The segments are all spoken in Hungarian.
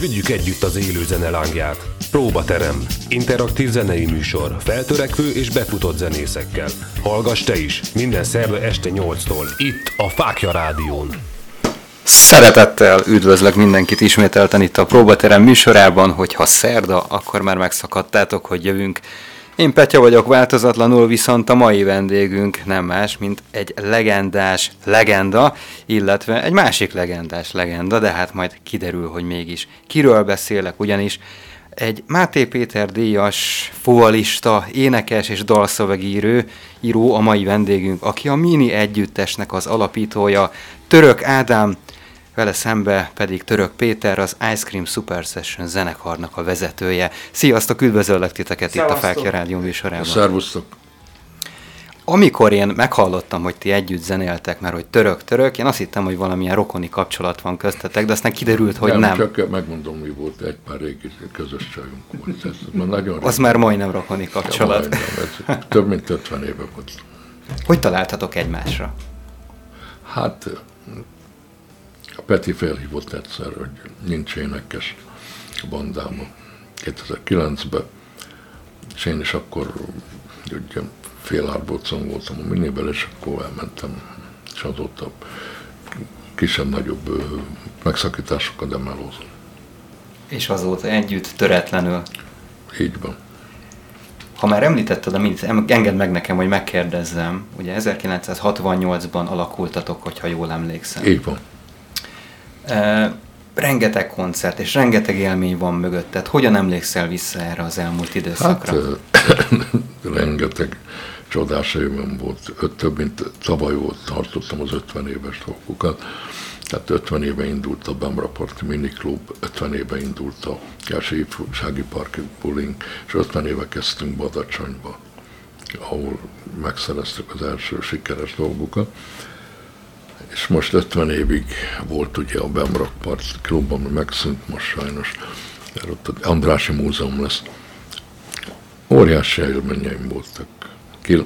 Vigyük együtt az élő zene lángját. Próbaterem. Interaktív zenei műsor. Feltörekvő és befutott zenészekkel. Hallgass te is. Minden szerve este 8-tól. Itt a Fákja Rádión. Szeretettel üdvözlök mindenkit ismételten itt a Próbaterem műsorában, hogyha szerda, akkor már megszakadtátok, hogy jövünk. Én Petya vagyok változatlanul, viszont a mai vendégünk nem más, mint egy legendás legenda, illetve egy másik legendás legenda, de hát majd kiderül, hogy mégis kiről beszélek, ugyanis egy Máté Péter díjas, fuvalista, énekes és dalszövegírő, író a mai vendégünk, aki a Mini együttesnek az alapítója, Török Ádám, vele szembe pedig Török Péter, az Ice Cream Super Session zenekarnak a vezetője. Sziasztok, üdvözöllek titeket Szevasztok. itt a Fákja Rádió műsorában. Szervusztok! Amikor én meghallottam, hogy ti együtt zenéltek, mert hogy török-török, én azt hittem, hogy valamilyen rokoni kapcsolat van köztetek, de aztán kiderült, hogy nem. nem. Csak megmondom, mi volt, egy pár régi közösségünk volt. Ez már nagyon az már majdnem rokoni kapcsolat. Ja, majdnem, ez több mint 50 éve volt. Hogy találtatok egymásra? Hát Peti felhívott egyszer, hogy nincs énekes a bandába 2009-ben, és én is akkor ugye fél árbocon voltam a miniből, és akkor elmentem, és azóta kisebb-nagyobb megszakításokat emelózom. És azóta együtt, töretlenül? Így van. Ha már említetted a minit, engedd meg nekem, hogy megkérdezzem. Ugye 1968-ban alakultatok, hogyha jól emlékszem. Így van rengeteg koncert és rengeteg élmény van mögötted. Hogyan emlékszel vissza erre az elmúlt időszakra? Hát, rengeteg csodás évem volt. Öt, több mint tavaly volt tartottam az 50 éves dolgokat. Tehát 50 éve indult a Bemraparti Miniklub, 50 éve indult a első ifjúsági parki bullying, és 50 éve kezdtünk Badacsonyba, ahol megszereztük az első sikeres dolgokat és most 50 évig volt ugye a Bemrak Part Klub, ami megszűnt most sajnos, mert ott az Andrási Múzeum lesz. Óriási élményeim voltak.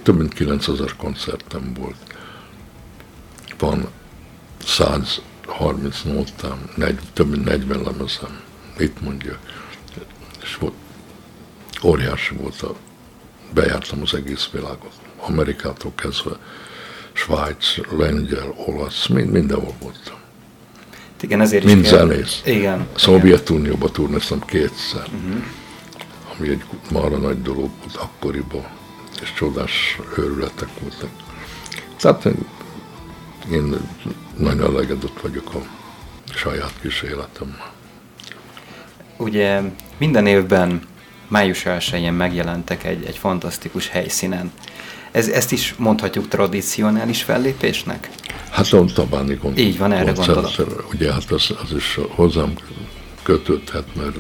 Több mint 9000 koncertem volt. Van 130 nótám, több mint 40 lemezem. Itt mondja. És volt, óriási volt a, bejártam az egész világot. Amerikától kezdve Svájc, lengyel, olasz, mind, mindenhol voltam. Igen, ezért Mind is zenész. Igen. Szovjetunióba turnéztem kétszer, uh-huh. ami egy marra nagy dolog volt akkoriban, és csodás őrületek voltak. Tehát én nagyon elegedett vagyok a saját kis életemmel. Ugye minden évben május 1 megjelentek egy, egy fantasztikus helyszínen. Ez, ezt is mondhatjuk tradicionális fellépésnek? Hát a Tabáni gond. Így van, erre gondolok. Ugye hát az, az is hozzám kötődhet, mert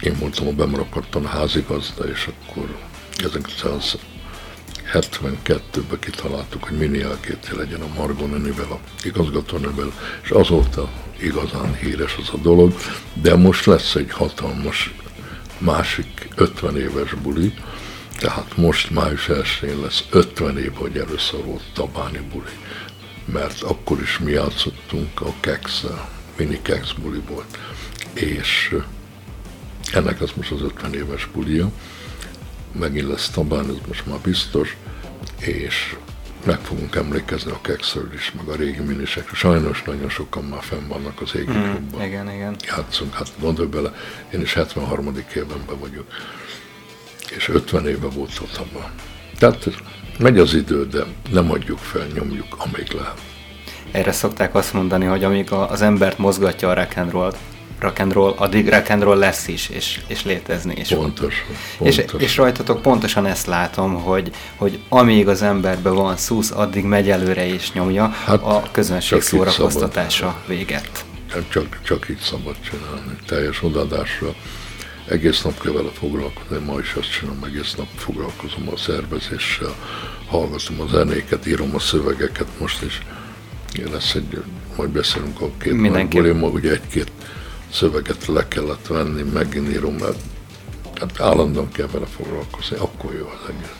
én voltam a Bemraparton házigazda, és akkor 1972-ben kitaláltuk, hogy mini elkété legyen a Margon Margonenivel, a igazgatónővel, és azóta igazán híres az a dolog, de most lesz egy hatalmas másik 50 éves buli, tehát most május 1 lesz 50 év, hogy először volt Tabáni buli, mert akkor is mi játszottunk a kex mini kex buli volt, és ennek lesz most az 50 éves bulia, megint lesz Tabán, ez most már biztos, és meg fogunk emlékezni a kekszről is, meg a régi minisekről. Sajnos nagyon sokan már fenn vannak az égi mm, klubban. Igen, igen. Játszunk, hát gondolj bele, én is 73. évenben vagyok és 50 éve volt ott abban. Tehát megy az idő, de nem adjuk fel, nyomjuk, amíg lehet. Erre szokták azt mondani, hogy amíg az embert mozgatja a rock and roll, rock and roll, addig rock and roll lesz is, és, és létezni is. Pontos. És, és rajtatok pontosan ezt látom, hogy, hogy amíg az emberben van szusz, addig megy előre és nyomja hát, a közönség szórakoztatása véget. Csak, csak így szabad csinálni, teljes odadásra egész nap kell vele foglalkozni, ma is azt csinálom, egész nap foglalkozom a szervezéssel, hallgatom a zenéket, írom a szövegeket, most is lesz egy, majd beszélünk a két Mindenképp. ugye egy-két szöveget le kellett venni, megint írom, mert hát állandóan kell vele foglalkozni, akkor jó az egész.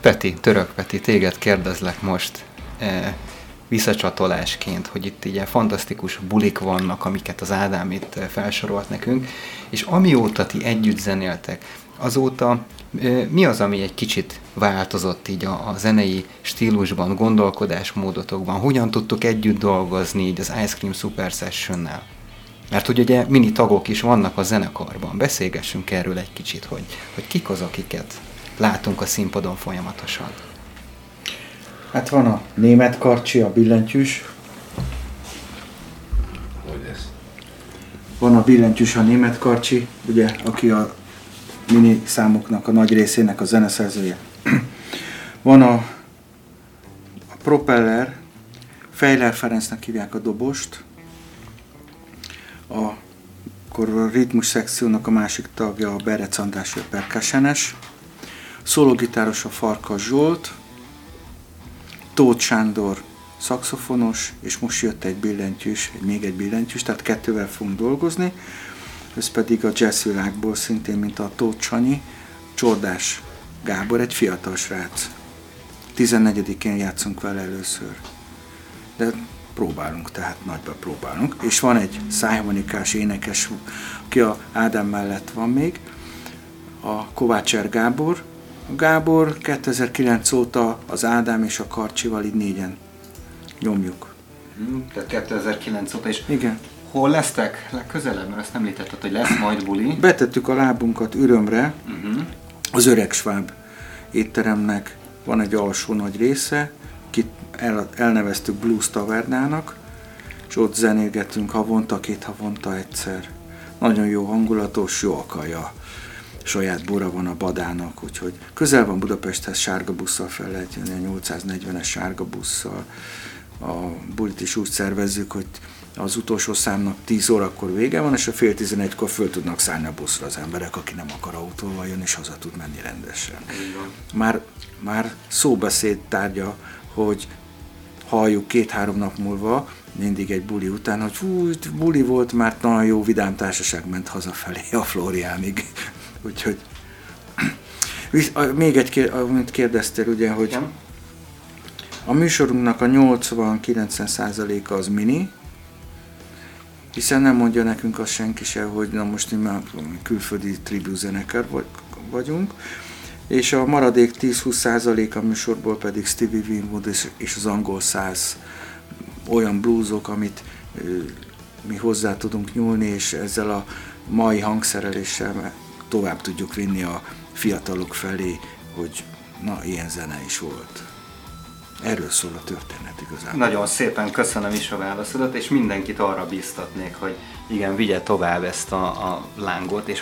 Peti, török Peti, téged kérdezlek most. E, visszacsatolásként, hogy itt ugye fantasztikus bulik vannak, amiket az Ádám itt felsorolt nekünk, és amióta ti együtt zenéltek, azóta mi az, ami egy kicsit változott így a, a zenei stílusban, gondolkodásmódotokban? Hogyan tudtok együtt dolgozni így az Ice Cream Super Session-nel? Mert hogy ugye mini tagok is vannak a zenekarban. Beszélgessünk erről egy kicsit, hogy, hogy kik az, akiket látunk a színpadon folyamatosan. Hát van a német karcsi, a billentyűs. Van a billentyűs, a német karcsi, ugye, aki a mini számoknak a nagy részének a zeneszerzője. Van a, a propeller, Fejler Ferencnek hívják a dobost, a, akkor a ritmus szekciónak a másik tagja a Berec András, a perkessenes, szólógitáros a Farkas Zsolt, Tóth Sándor szakszofonos, és most jött egy billentyűs, még egy billentyűs, tehát kettővel fogunk dolgozni, ez pedig a jazzvilágból szintén, mint a Tóth Sanyi, Csordás Gábor, egy fiatal srác. 14-én játszunk vele először. De próbálunk, tehát nagyba próbálunk. És van egy szájharmonikás énekes, aki a Ádám mellett van még, a Kovácser Gábor. Gábor 2009 óta az Ádám és a Karcsival így négyen nyomjuk. Hmm, tehát 2009 óta is. Igen. Hol lesztek legközelebb? Mert azt említetted, hogy lesz majd buli. Betettük a lábunkat Ürömre, uh-huh. az Öreg Schwab étteremnek van egy alsó nagy része, kit el, elneveztük Blues Tavernának, és ott zenélgetünk havonta, két havonta egyszer. Nagyon jó hangulatos, jó a kaja. Saját bora van a badának, úgyhogy közel van Budapesthez sárga busszal fel lehet jönni, a 840-es sárga busszal. A bulit is úgy szervezzük, hogy az utolsó számnak 10 órakor vége van, és a fél 11-kor föl tudnak szállni a buszra az emberek, aki nem akar autóval jönni, és haza tud menni rendesen. Már, már szóbeszéd tárgya, hogy halljuk két-három nap múlva, mindig egy buli után, hogy fú, buli volt, mert nagyon jó vidám társaság ment hazafelé a Floriánig. Úgyhogy még egy, amit kérdeztél, ugye, hogy a műsorunknak a 80-90%-a az mini, hiszen nem mondja nekünk azt senki se, hogy na most mi már külföldi tribú zenekar vagyunk, és a maradék 10-20% a műsorból pedig Stevie Winwood és az angol száz olyan bluesok, amit mi hozzá tudunk nyúlni, és ezzel a mai hangszereléssel tovább tudjuk vinni a fiatalok felé, hogy na, ilyen zene is volt. Erről szól a történet igazán. Nagyon szépen köszönöm is a válaszodat, és mindenkit arra biztatnék, hogy igen, vigye tovább ezt a, a lángot, és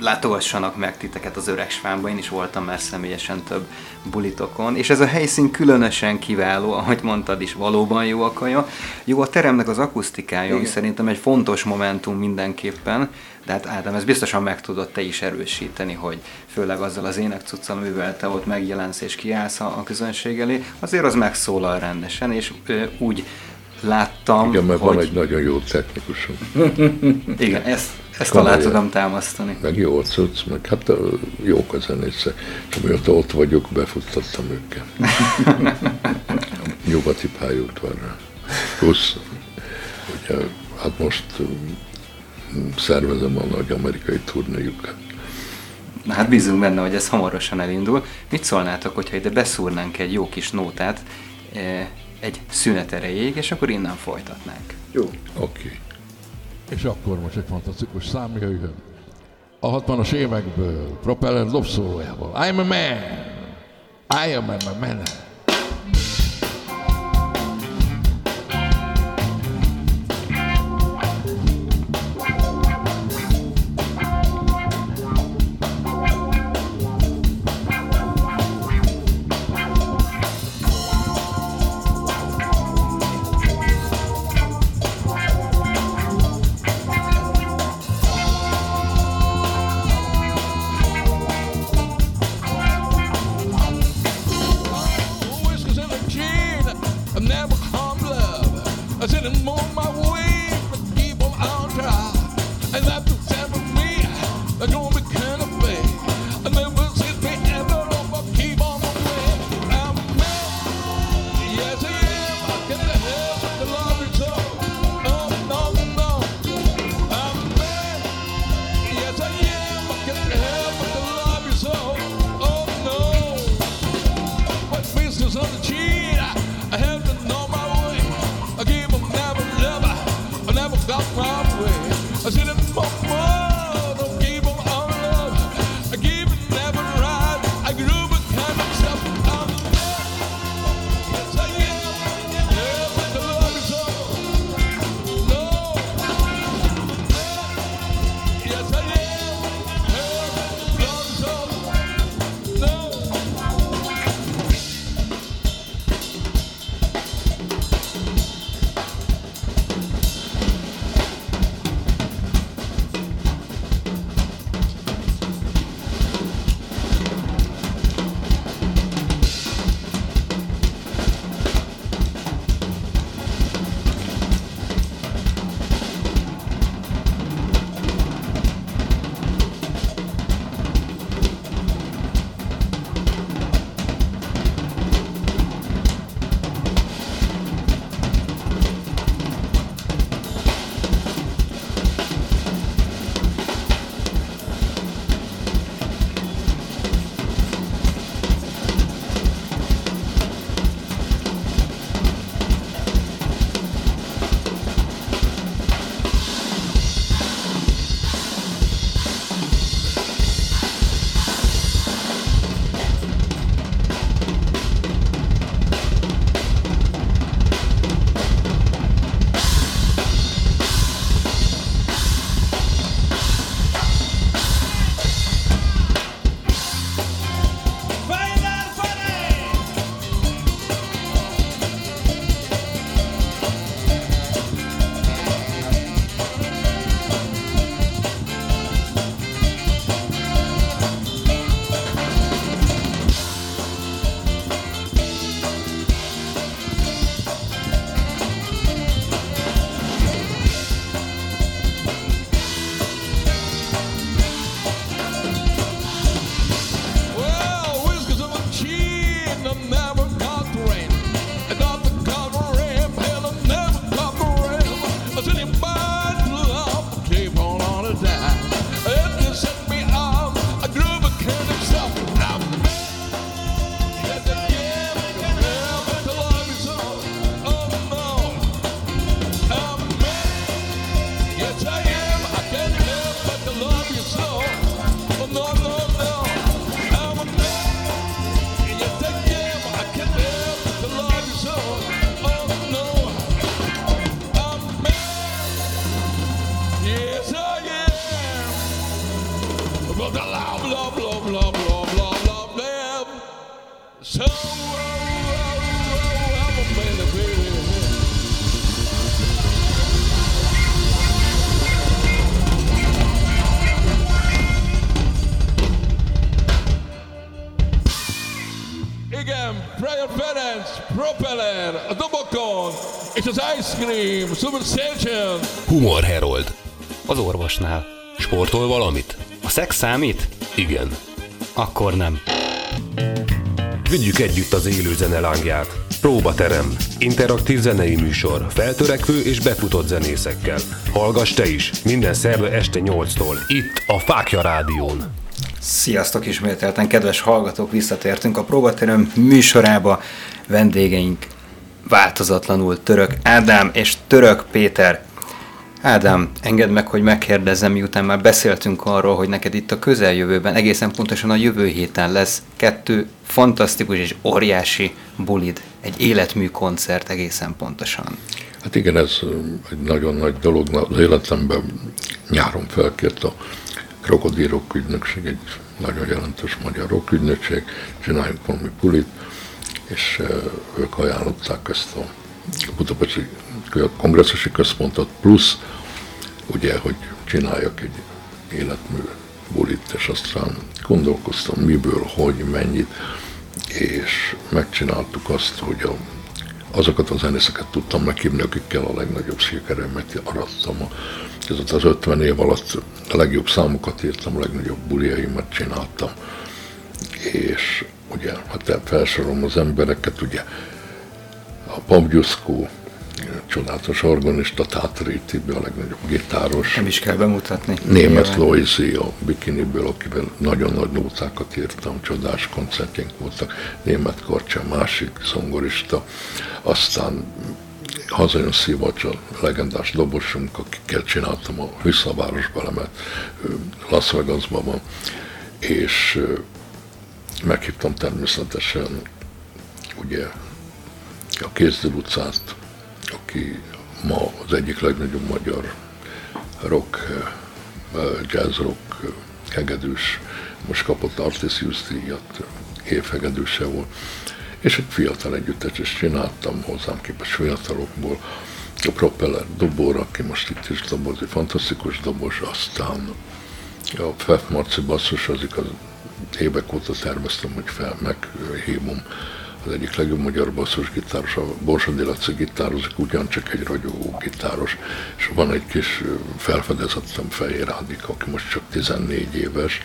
látogassanak meg titeket az Öreg Svánba, én is voltam már személyesen több bulitokon, és ez a helyszín különösen kiváló, ahogy mondtad is, valóban jó a kaja. Jó a teremnek az akusztikája, ami szerintem egy fontos momentum mindenképpen, de hát Ádám, ez biztosan meg tudod te is erősíteni, hogy főleg azzal az énekcuccal, amivel te ott megjelensz és kiállsz a közönség elé, azért az megszólal rendesen, és ö, úgy láttam, Igen, mert hogy... van egy nagyon jó technikusom. Igen, ezt, ezt alá tudom támasztani. Meg jó cucc, meg hát jók a zenésze. És amióta ott vagyok, befuttattam őket. Nyugati pályaudvarra. Plusz, ugye, hát most szervezem a nagy amerikai turnéjukat. Na hát bízunk benne, hogy ez hamarosan elindul. Mit szólnátok, hogyha ide beszúrnánk egy jó kis nótát egy szünet erejéig, és akkor innen folytatnánk. Jó. Oké. Okay. És akkor most egy fantasztikus szám jöjjön. A 60-as évekből, Propeller dobszólójával. I'm a man! I am a man! Ice Cream, Super Session. Humor Herold. Az orvosnál. Sportol valamit? A szex számít? Igen. Akkor nem. Vigyük együtt az élő zene lángját. Próbaterem. Interaktív zenei műsor. Feltörekvő és befutott zenészekkel. Hallgass te is. Minden szerve este 8-tól. Itt a Fákja Rádión. Sziasztok ismételten, kedves hallgatók! Visszatértünk a Próbaterem műsorába. Vendégeink változatlanul Török Ádám és Török Péter. Ádám, engedd meg, hogy megkérdezzem, miután már beszéltünk arról, hogy neked itt a közeljövőben, egészen pontosan a jövő héten lesz kettő fantasztikus és óriási bulid, egy életmű koncert egészen pontosan. Hát igen, ez egy nagyon nagy dolog az életemben. Nyáron felkért a Krokodilok ügynökség, egy nagyon jelentős magyar rockügynökség, csináljuk valami pulit, és ők ajánlották ezt a Budapesti kongresszusi központot, plusz ugye, hogy csináljak egy életmű bulit, és aztán gondolkoztam, miből, hogy, mennyit, és megcsináltuk azt, hogy a, azokat a zenészeket tudtam meghívni, akikkel a legnagyobb sikeremet arattam. Ez az 50 év alatt a legjobb számokat írtam, a legnagyobb buliaimat csináltam, és ugye, hát felsorolom az embereket, ugye, a Pabgyuszkó, csodálatos organista, Tátri Tibi, a legnagyobb gitáros. Nem is kell bemutatni. Német Loizi a Bikiniből, akivel nagyon nagy nótákat írtam, csodás koncertjénk voltak. Német Karcsa, másik zongorista. Aztán hazajön Szivacs, a legendás dobosunk, akikkel csináltam a Visszaváros belemet, Las Vegasban van, és meghívtam természetesen ugye a Kézdil utcát, aki ma az egyik legnagyobb magyar rock, jazz rock hegedűs, most kapott Artisius díjat, évhegedűse volt, és egy fiatal együttes is csináltam hozzám képes fiatalokból, a Propeller dobor, aki most itt is doboz, egy fantasztikus dobos, aztán a Fef Marci basszus, az igaz, évek óta terveztem, hogy fel meghívom. Az egyik legjobb magyar basszusgitáros, a Borsodi Laci gitározik, ugyancsak egy ragyogó gitáros, és van egy kis felfedezettem Fehér Ádik, aki most csak 14 éves,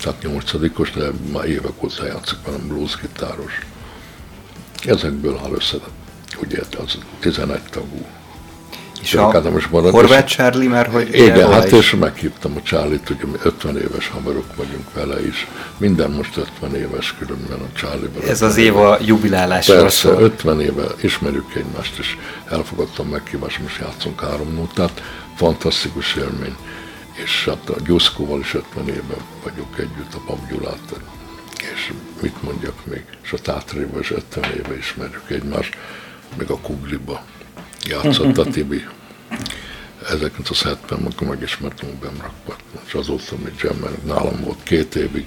tehát nyolcadikos, de már évek óta játszik velem bluesgitáros. Ezekből áll össze, ugye az 11 tagú és a most marad, Horváth Charlie már, hogy Igen, hát és meghívtam a Charlie-t, ugye 50 éves haverok vagyunk vele is. Minden most 50 éves különben a charlie Ez az év a jubilálásról Persze, szól. 50 éve ismerjük egymást, és elfogadtam meghívást, most játszunk három nótát. Fantasztikus élmény. És hát a Gyuszkóval is 50 éve vagyok együtt, a Pap Gyulát, és mit mondjak még, és a Tátréba 50 éve ismerjük egymást, meg a Kugliba játszott a Tibi. 1970-ben, amikor megismertem a Bemrakpat, és azóta mi jammer, nálam volt két évig,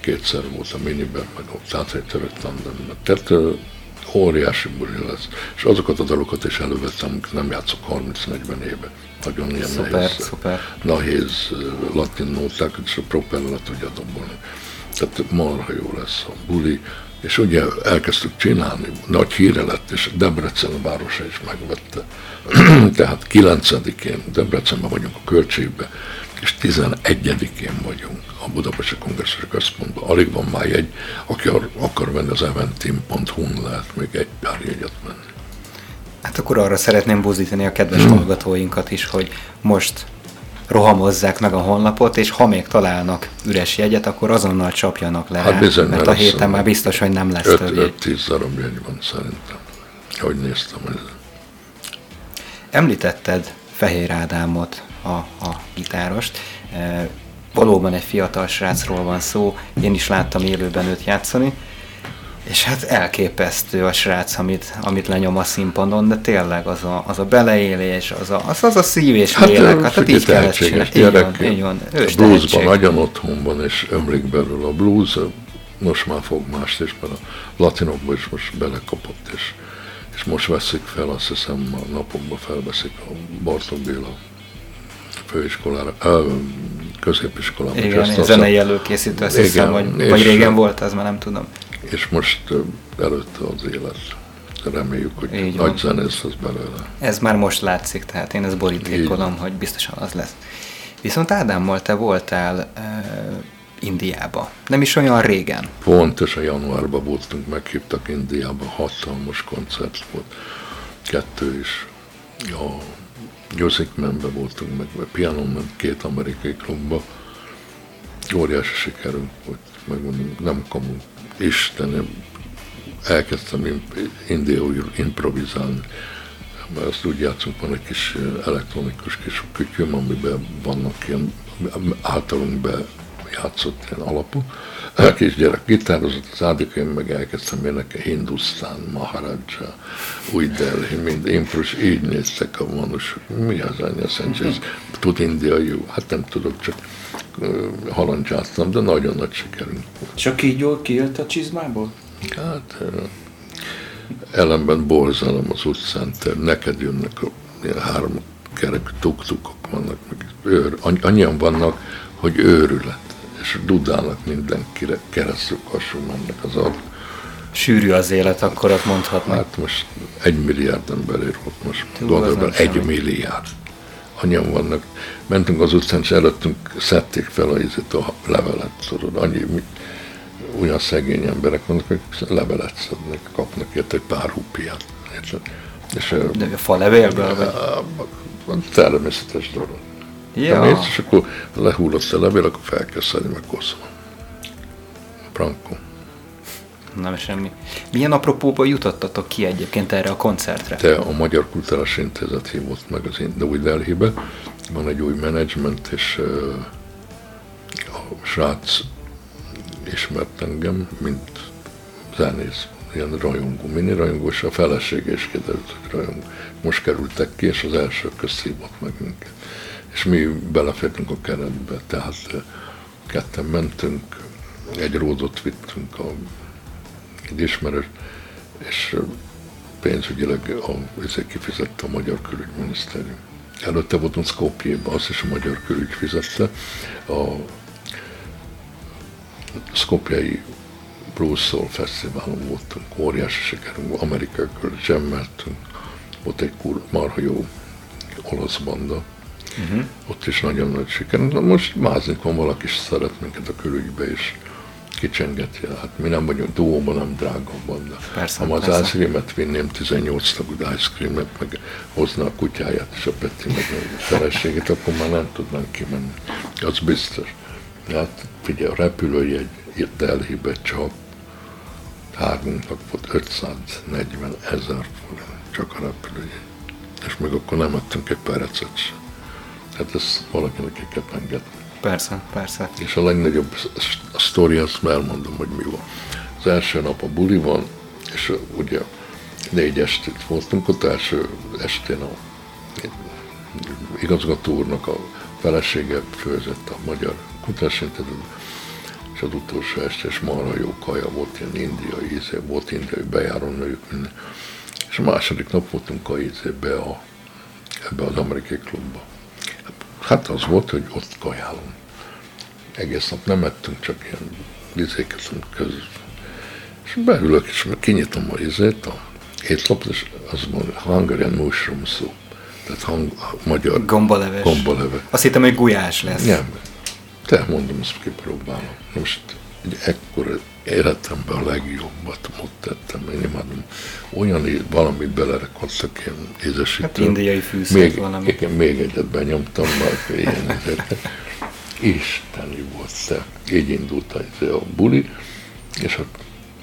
kétszer volt a miniben, meg a Tátrai Török Tandemben. Tehát óriási buli lesz. És azokat a dalokat is elővettem, amik nem játszok 30-40 éve. Nagyon ilyen szuper, nehéz, szuper. nehéz latin nóták, és a propellet tudja dobolni. Tehát marha jó lesz a buli és ugye elkezdtük csinálni, nagy híre lett, és Debrecen városa is megvette. Tehát 9-én Debrecenben vagyunk a költségbe, és 11-én vagyunk a Budapesti Kongresszus Központban. Alig van már egy, aki akar venni az eventim.hu-n lehet még egy pár jegyet menni. Hát akkor arra szeretném buzítani a kedves hmm. hallgatóinkat is, hogy most rohamozzák meg a honlapot, és ha még találnak üres jegyet, akkor azonnal csapjanak le, hát bizony, mert a héten már biztos, hogy nem lesz több jegy. 5-10 darab jegy van szerintem. Hogy néztem ezzel. Említetted Fehér Ádámot, a, a gitárost. E, valóban egy fiatal srácról van szó, én is láttam élőben őt játszani. És hát elképesztő a srác, amit, amit lenyom a színpadon, de tényleg az a, az a beleélés, az a, az, az a szív és hát, lélek, hát, hát így csinálni. Van, így van. a bluesban nagyon otthon van, és ömlik belül a blues, most már fog mást is, mert a latinokban is most belekapott, és, és most veszik fel, azt hiszem a napokban felveszik a Bartók Béla főiskolára, középiskolára. Igen, zenei előkészítő, azt igen, hiszem, vagy, vagy régen volt, ez már nem tudom és most előtte az élet. Reméljük, hogy Így nagy zenész lesz belőle. Ez már most látszik, tehát én ezt borítékolom, hogy biztosan az lesz. Viszont Ádámmal te voltál uh, Indiába. Nem is olyan régen. Pontosan januárban voltunk, meghívtak Indiába, hatalmas koncert volt. Kettő is. A Music Man-be voltunk, meg a Piano Man, két amerikai klubba. Óriási sikerünk volt, megmondom, nem kamu Istenem, elkezdtem indiaiul improvizálni. Mert azt úgy játszunk, van egy kis elektronikus kis kütyöm, amiben vannak ilyen általunk be játszott ilyen alapú. A gyerek gitározott, az ádik, én meg elkezdtem énekelni Hindusztán, Maharaja, új Delhi, mind impros, így néztek a manusok. Mi az anya Szentsész? Tud indiai, hát nem tudok, csak halancsáztam, de nagyon nagy sikerünk volt. Csak így jól kijött a csizmából? Hát ellenben borzalom az utcán, te neked jönnek a három kerek tuktukok vannak, meg őr, annyian vannak, hogy őrület, és dudálnak mindenkire, keresztül kasul mennek az autó. Sűrű az élet, akkor ott mondhatnak. Hát most egy milliárd ember ott most. Gondolom, egy milliárd annyian vannak, mentünk az utcán, és előttünk szedték fel a, izét, a levelet, tudod, annyi, olyan szegény emberek vannak, akik levelet szednek, kapnak érte egy pár hupiát. És, De a fa levélből? Vagy? Természetes dolog. Ja. Nézd, és akkor lehullott a levél, akkor fel kell szedni, meg koszol. Franco. Nem semmi. Milyen apropóba jutottatok ki egyébként erre a koncertre? De a Magyar Kulturális Intézet hívott meg az de új Delhibe. Van egy új menedzsment, és ö, a srác ismert engem, mint zenész, ilyen rajongó, mini rajongó, és a felesége is kiderült, hogy rajongó. Most kerültek ki, és az első közt hívott meg minket. És mi belefértünk a keretbe, tehát ketten mentünk, egy ródot vittünk a egy ismerős, és pénzügyileg a, ezért kifizette a Magyar Külügyminisztérium. Előtte voltunk Skopjében, azt is a Magyar Külügy fizette. A Skopjai Blues Soul Fesztiválon voltunk, óriási sikerünk, amerikai zsemmeltünk, volt egy kur, marha jó olasz banda, uh-huh. ott is nagyon nagy siker. Na most mázik van, valaki is szeret minket a külügybe, és kicsengeti. Hát mi nem vagyunk duóban, nem drága a banda. Persze, ha az ice cream-et vinném, 18 tagú ice cream-et, meg hozna a kutyáját és a Peti, meg a feleségét, akkor már nem tudnánk kimenni. Az biztos. Hát figyelj, a repülőjegy itt Delhibe csak hármunknak volt 540 ezer forint, csak a repülőjegy. És még akkor nem adtunk egy perecet sem. Hát ezt valakinek ki kell engedni. Persze, persze. És a legnagyobb a sztori, azt már elmondom, hogy mi van. Az első nap a buli van, és ugye négy estét voltunk, ott első estén a igazgató úrnak a felesége főzött a Magyar Kutásintézetben, és az utolsó este, és marha jó kaja volt, ilyen indiai íze, volt indiai bejárónőjük, minden. És a második nap voltunk a ízébe a, ebbe az amerikai klubba. Hát az volt, hogy ott kajálunk. Egész nap nem ettünk, csak ilyen vizéket közül. És beülök, és kinyitom a izét, a étlapot, és az van Hungarian mushroom soup. Tehát hang, magyar Gombaleves. Gombaleves. Azt hittem, hogy gulyás lesz. Nem. Te mondom, azt kipróbálom. Most egy ekkora életemben a legjobbat tettem. Én imádom. Olyan valamit belerakottak, ilyen édesítő. Hát indiai fűszert még, valami. Igen, még egyet benyomtam, már ilyen. Isteni volt te. Így indult a, a buli, és ott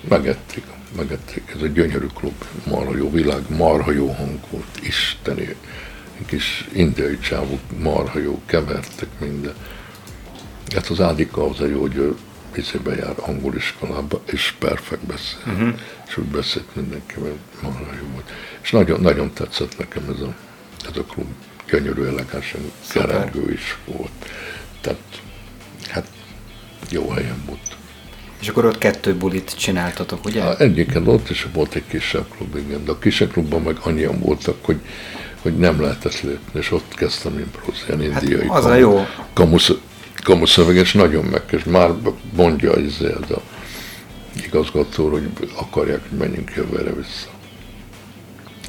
megették, megették. Ez egy gyönyörű klub, marha jó világ, marha jó hang volt, isteni. Kis indiai csávok, marha jó, kevertek minden. Hát az Ádika az a jó, hogy ő vizébe jár angol iskolába, és perfekt beszél. Uh-huh. És úgy beszélt mindenkivel, marha jó volt. És nagyon, nagyon tetszett nekem ez a, ez a klub. Gyönyörű, elegánsan kerengő is volt. Tehát, hát jó helyen volt. És akkor ott kettő bulit csináltatok, ugye? A egyiken ott, és volt egy kisebb klub, igen. De a kisebb klubban meg annyian voltak, hogy, hogy nem lehetett lépni, és ott kezdtem improvizálni, Hát indiai az a jó. kamusz, kamuszöveges, nagyon meg, és már mondja ez a igazgató, hogy akarják, hogy menjünk jövőre vissza.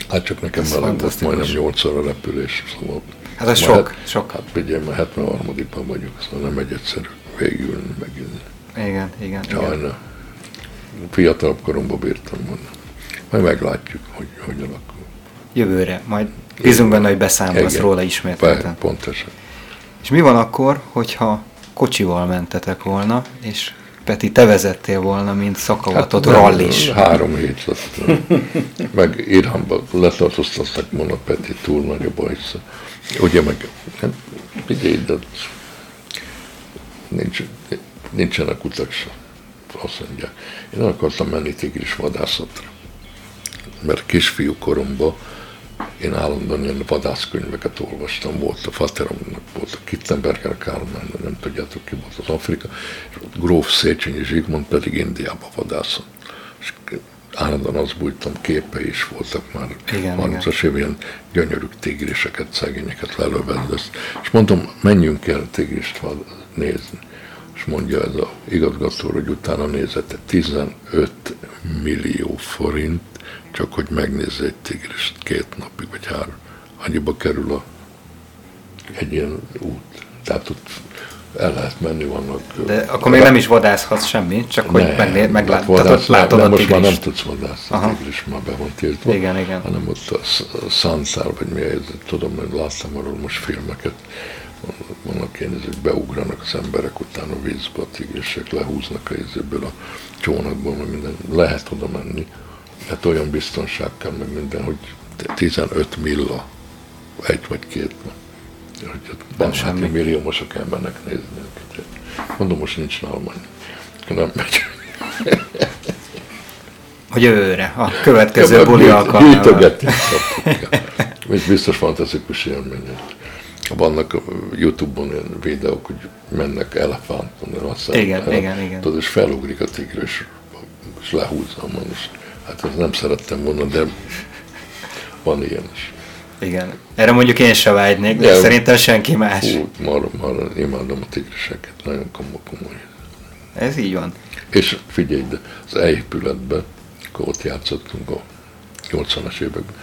Hát csak nekem vele volt majdnem 8 óra repülés, szóval... Hát ez sok, sok. Hát figyelj, már 73 vagyok, szóval nem egy egyszerű végülni, megint. Igen, igen, igen. Sajna. Fiatalabb koromban bírtam volna. Majd meglátjuk, hogy hogy alakul. Jövőre, majd bízunk benne, hogy beszámolsz Igen. róla ismételten. Pontosan. És mi van akkor, hogyha kocsival mentetek volna, és Peti, te vezettél volna, mint szakavatott hát, rallis. Három hét lett. Meg Iránba letartóztattak volna Peti, túl nagy a baj. szóval. Ugye meg, hát, figyelj, de nincs, nincsenek utak sem. Azt mondják. Én akartam menni tigris vadászatra. Mert kisfiú koromban én állandóan ilyen vadászkönyveket olvastam, volt a Fateromnak, volt a Kittenberger Kálmán, nem tudjátok ki volt az Afrika, és Gróf Széchenyi Zsigmond pedig Indiába vadászott. És állandóan azt bújtam, képe is voltak már Igen, 30-as év, ilyen gyönyörű tigriseket, szegényeket lelövedett. És mondom, menjünk el tigrist nézni. És mondja ez a igazgató, hogy utána nézette 15 millió forint, csak hogy megnézze egy tigrist két napig, vagy három. Annyiba kerül a, egy ilyen út. Tehát ott el lehet menni, vannak... De akkor még nem is vadászhatsz semmit, csak hogy megné- hát meglátod, vadász- látod nem, a most már nem tigrist. tudsz vadászni, Aha. a tigris már be van tiltva. Igen, igen. Hanem ott a Sz- a Szantár, vagy mi tudom, hogy láttam arról most filmeket, vannak ilyen, ezek beugranak az emberek utána a vízbe, a tigrisek lehúznak a izéből a csónakból, minden. Lehet oda menni. Hát olyan biztonság kell meg minden, hogy 15 milla, egy vagy két hogy ott Nem hát semmi. milliómosok elmennek nézni őket. Mondom, most nincs nálam annyi. Nem megy. Hogy jövőre, a következő buli alkalmával. Gyűjtögetni. Ez biztos fantasztikus élmény. Vannak a Youtube-on ilyen videók, hogy mennek elefánton, aztán Igen, el, igen, igen. Tudod, és felugrik a tigris, és lehúzza a és Hát ezt nem szerettem volna, de van ilyen is. Igen. Erre mondjuk én se vágynék, de Nem. szerintem senki más. Hú, marra, marra, imádom a tigriseket, nagyon komoly, komoly. Ez így van. És figyelj, de az elépületben, akkor ott játszottunk a 80-as években,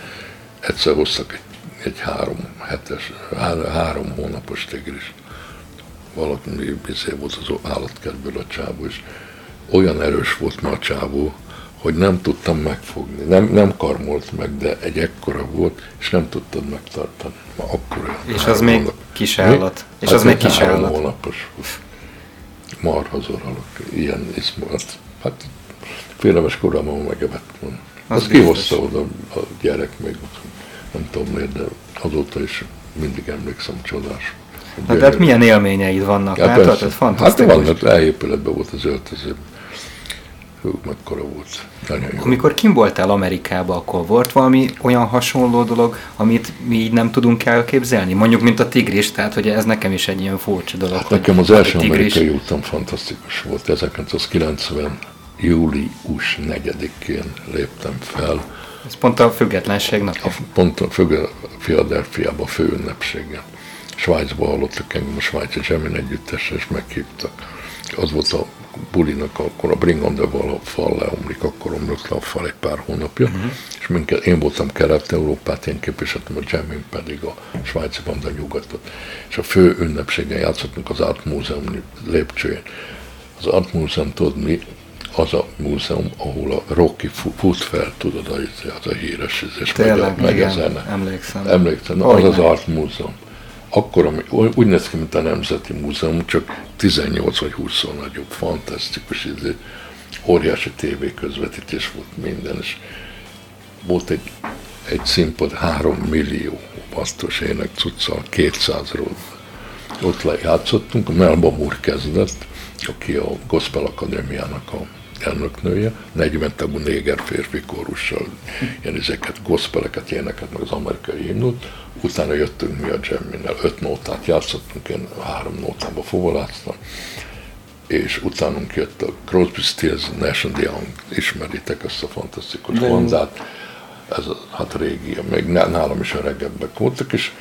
egyszer hoztak egy, egy három hetes, három, három hónapos tigris. Valaki bizé volt az állatkertből a csávó, és olyan erős volt ma a csávó, hogy nem tudtam megfogni. Nem, nem karmolt meg, de egy ekkora volt, és nem tudtad megtartani. Ma akkora. És az még hónap. kis Mi? állat. És Hát az még kis három állat. hónapos. Marha zoralok. Ilyen iszmolat. Hát fél éves korában megevett volna. Az Azt kihozta oda a gyerek még, nem tudom miért, de azóta is mindig emlékszem csodás. De hát milyen élményeid vannak? Hát. Ez hát fantasztikus. hát elépületben volt az öltöző. Mekkora volt. Nagyon jó. Amikor kim voltál Amerikába, akkor volt valami olyan hasonló dolog, amit mi így nem tudunk elképzelni? Mondjuk, mint a tigris, tehát hogy ez nekem is egy ilyen furcsa dolog. Hát nekem az első tigris- amerikai úton fantasztikus volt. 1990. július 4-én léptem fel. Ez pont a függetlenség napja. Pont a Föge- Philadelphiába a főünnepségen. Svájcba hallottak engem a svájci Zsemin együttesre, és meghívtak. Az volt a bulinak, akkor a Bring on the Wall a fal leomlik, akkor omlott le a fal egy pár hónapja, uh-huh. és minket, én voltam Kelet-Európát, én képviseltem a Jamin pedig a svájci banda nyugatot. És a fő ünnepségen játszottunk az Art Múzeum lépcsőjén. Az Art Múzeum, tudod mi? Az a múzeum, ahol a Rocky fu- fut fel, tudod, az, a híres, és a, Tényleg, megy a igen, zene. emlékszem. Emlékszem, Hogy az az. Art Múzeum. Akkor úgy néz ki, mint a Nemzeti Múzeum, csak 18 vagy 20 nagyobb, fantasztikus, izé, óriási tévé közvetítés volt minden, és volt egy, egy színpad 3 millió basztos ének cuccal, 200-ról. Ott lejátszottunk, Melba Moore kezdett, aki a Gospel Akadémiának a elnöknője, 40 tagú néger férfi kórussal, ilyen ezeket, gospeleket, éneket, meg az amerikai himnut. Utána jöttünk mi a Jaminnel, öt nótát játszottunk, én három nótába fuvoláztam, és utánunk jött a Crosby, Stills, Nash Young, ismeritek ezt a fantasztikus De bandát, ez a, hát régi, még ná- nálam is öregebbek voltak, és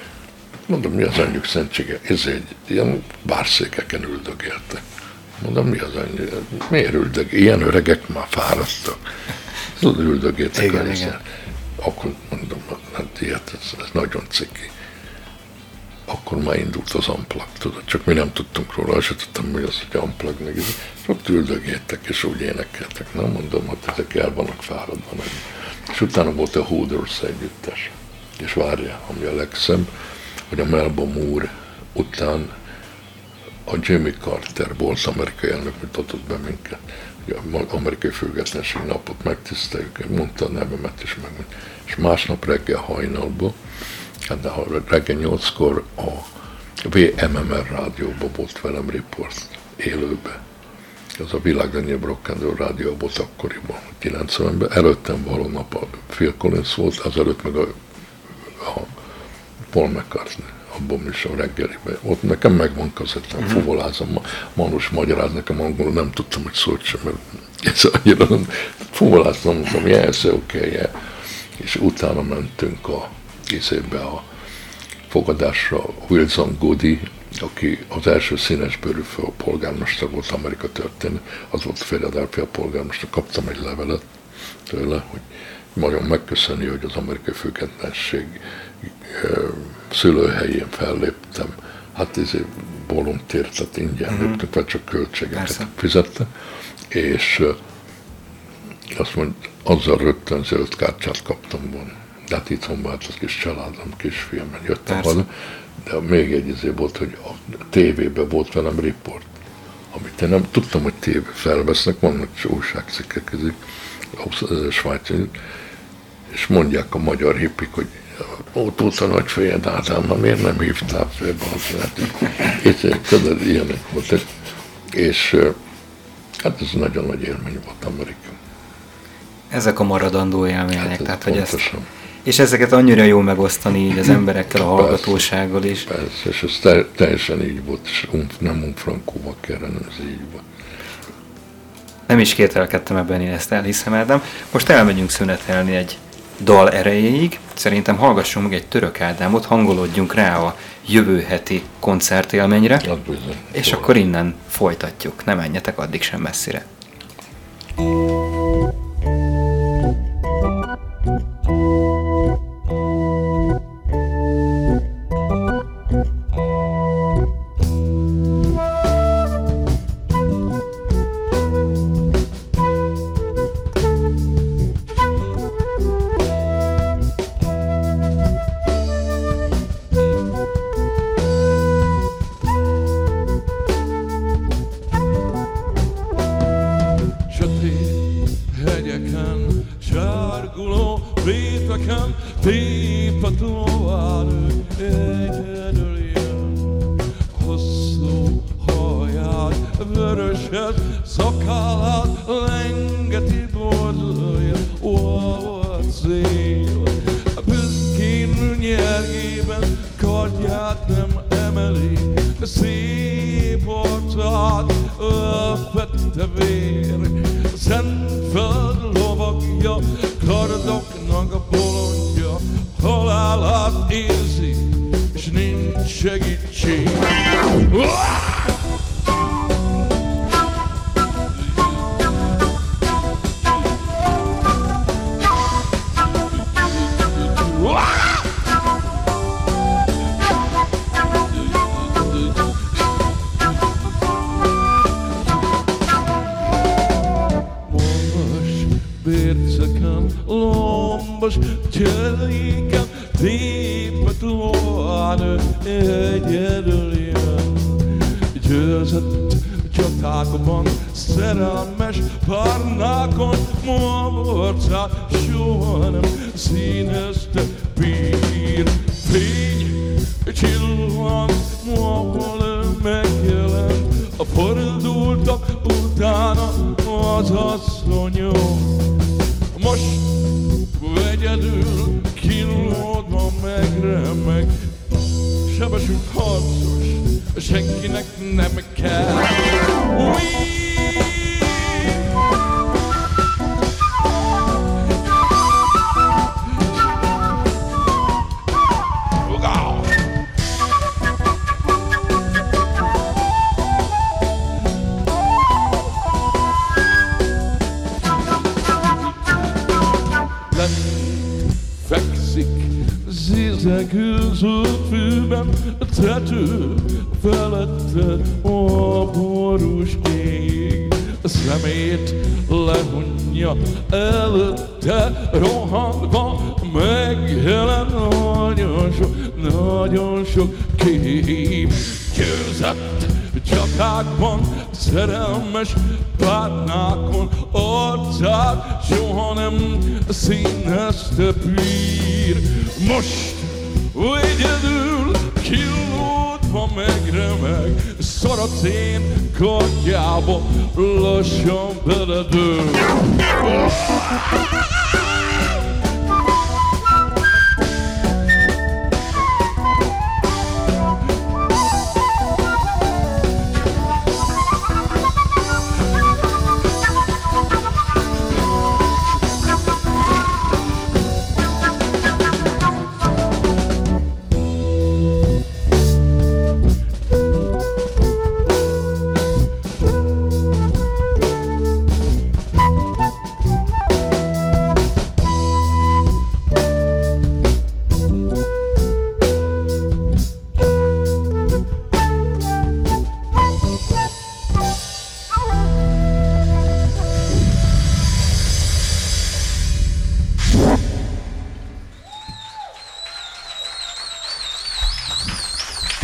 mondom, mi az anyjuk szentsége? Ez egy ilyen bárszékeken üldögéltek. Mondom, mi az annyi? Miért üldög? Ilyen öregek már fáradtak. Tudod, üldögéltek Igen, a igen. Akkor mondom, hát ilyet, ez, ez nagyon ciki. Akkor már indult az amplag, tudod, csak mi nem tudtunk róla, sem tudtam, mi az, hogy amplag meg. És ott üldögéltek, és úgy énekeltek. Nem mondom, hogy ezek el vannak fáradva. Meg. És utána volt a Hooders együttes. És várja, ami a legszebb, hogy a Melba Moore után a Jimmy Carter volt amerikai elnök, mutatott be minket. Amerikai függetlenség napot megtiszteljük, mondta a nevemet is meg. És másnap reggel hajnalba, hát de reggel nyolckor a VMMR rádióban volt velem riport élőbe. Az a világ legnagyobb rock rádió volt akkoriban, 90-ben. Előttem való nap a Phil Collins volt, azelőtt meg a, a Paul McCartney abban is a reggeliben. Ott nekem megvan kazettám, uh-huh. fuvolázom. Ma- Manus magyaráz nekem angolul, nem tudtam, hogy szólt sem, mert ez annyira nem. Fuvoláztam, mondtam, yes, okay, yeah. És utána mentünk a izébe a fogadásra Wilson Goody, aki az első színesbőrű fő polgármester volt Amerika történet, az volt Philadelphia polgármester, kaptam egy levelet tőle, hogy nagyon megköszöni, hogy az amerikai függetlenség szülőhelyén felléptem. Hát ez voluntér, tehát ingyen mm-hmm. léptünk, vagy csak költségeket Persze. fizette, és azt mondja, azzal rögtön zöld kártyát kaptam volna. De hát itthon volt az kis családom, kisfiam, jöttem Persze. haza, de még egy izé volt, hogy a tévében volt velem riport, amit én nem tudtam, hogy tévé felvesznek, vannak újságcikkek ezek, svájci, és mondják a magyar hippik, hogy ott volt a nagyfejed Ádám, miért nem hívtál fel Itt tudod, ilyenek voltak. És hát ez nagyon nagy élmény volt Amerika. Ezek a maradandó élmények, hát tehát hogy ezt, és ezeket annyira jó megosztani így az emberekkel, a hallgatósággal is. Persze, és ez teljesen így volt, és nem un frankóval kell, hanem ez így volt. Nem is kételkedtem ebben, én ezt elhiszem, Ádám. Most elmegyünk szünetelni egy dal erejéig. Szerintem hallgassunk meg egy török Ádámot, hangolódjunk rá a jövő heti koncertélményre, és akkor innen folytatjuk. Ne menjetek addig sem messzire. Díptlóan egyedül jön Győzött csatákban Szerelmes párnákon Ma borcát soha nem színezte Bír fény csillan Mahol megjelent. A fordultak utána az asszonyok shaking like an. We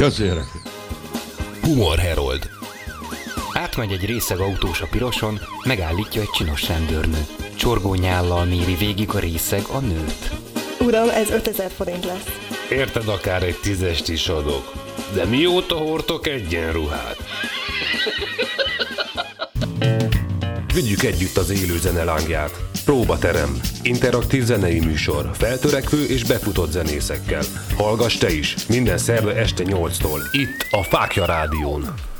Közérek. Humor Herold. Átmegy egy részeg autós a piroson, megállítja egy csinos rendőrnő. Csorgó nyállal méri végig a részeg a nőt. Uram, ez 5000 forint lesz. Érted, akár egy tízest is adok. De mióta hordtok egyenruhát? Vigyük együtt az élő zene lángját. Próbaterem. Interaktív zenei műsor. Feltörekvő és befutott zenészekkel. Hallgass te is. Minden szerve este 8-tól. Itt a Fákja Rádión.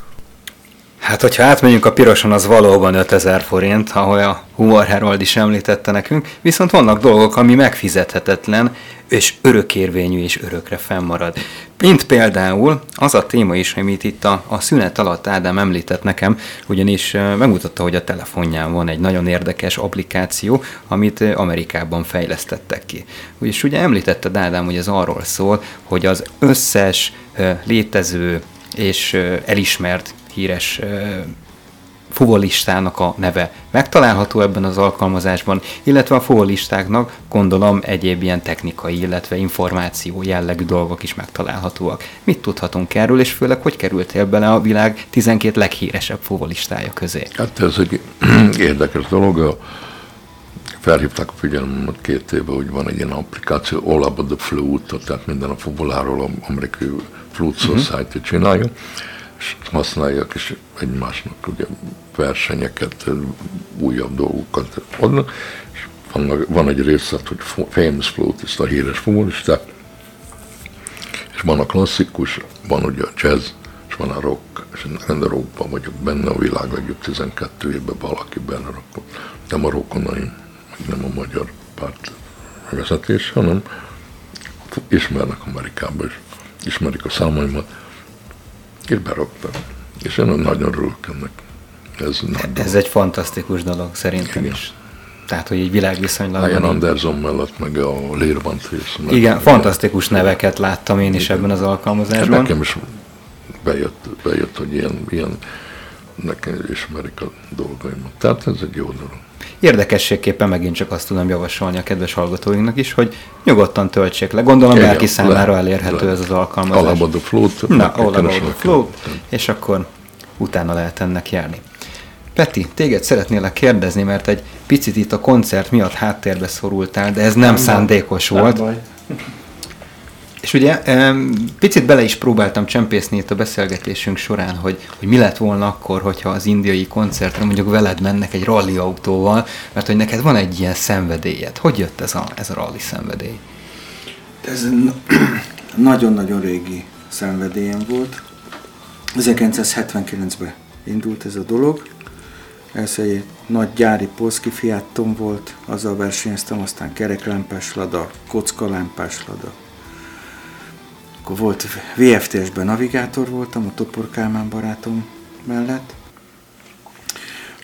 Hát, hogyha átmegyünk a piroson, az valóban 5000 forint, ahogy a Humor Herold is említette nekünk, viszont vannak dolgok, ami megfizethetetlen, és örökérvényű és örökre fennmarad. Mint például az a téma is, amit itt a, a szünet alatt Ádám említett nekem, ugyanis megmutatta, hogy a telefonján van egy nagyon érdekes applikáció, amit Amerikában fejlesztettek ki. Ugyis ugye említette Ádám, hogy ez arról szól, hogy az összes létező és elismert híres fuvolistának a neve megtalálható ebben az alkalmazásban, illetve a fuvolistáknak gondolom egyéb ilyen technikai, illetve információ jellegű dolgok is megtalálhatóak. Mit tudhatunk erről, és főleg hogy kerültél bele a világ 12 leghíresebb fuvolistája közé? Hát ez egy érdekes dolog. Felhívták a figyelmemet két éve, hogy van egy ilyen applikáció, All About the Flute, tehát minden a fuvoláról, amerikai Flute mhm. Society uh-huh. csinálja és használják, és egymásnak ugye versenyeket, újabb dolgokat adnak, és van, van egy részlet, hogy famous flutist, a híres futbolisták, és van a klasszikus, van ugye a jazz, és van a rock, és én rockban vagyok benne, a világ legjobb 12 évben valaki benne rakott. Nem a rokonaim, nem a magyar párt vezetés, hanem ismernek Amerikában, és ismerik a számaimat, és beraktam. És én nagyon örülök ennek. Ez, Ez egy fantasztikus dolog szerintem Igen. is. Tehát, hogy egy világviszonylag... Ian Anderson mellett, meg a Lérban Igen, fantasztikus neveket láttam én is Igen. ebben az alkalmazásban. Nekem is bejött, bejött hogy ilyen, ilyen nekem ismerik a dolgaimat. Tehát ez egy jó dolog. Érdekességképpen megint csak azt tudom javasolni a kedves hallgatóinknak is, hogy nyugodtan töltsék le. Gondolom Igen, bárki számára le, elérhető le. ez az alkalmazás. All about the float. Na, all about the float, és akkor utána lehet ennek járni. Peti, téged szeretnélek kérdezni, mert egy picit itt a koncert miatt háttérbe szorultál, de ez nem, nem szándékos nem volt. Baj. És ugye picit bele is próbáltam csempészni itt a beszélgetésünk során, hogy, hogy mi lett volna akkor, hogyha az indiai koncertre mondjuk veled mennek egy rally autóval, mert hogy neked van egy ilyen szenvedélyed. Hogy jött ez a, ez a rally szenvedély? Ez nagyon-nagyon régi szenvedélyem volt. 1979-ben indult ez a dolog. Ez egy nagy gyári polszki fiatom volt, azzal versenyeztem, aztán kereklámpás lada, kockalámpás lada, akkor volt VFTS-ben navigátor voltam, a Topor Kálmán barátom mellett.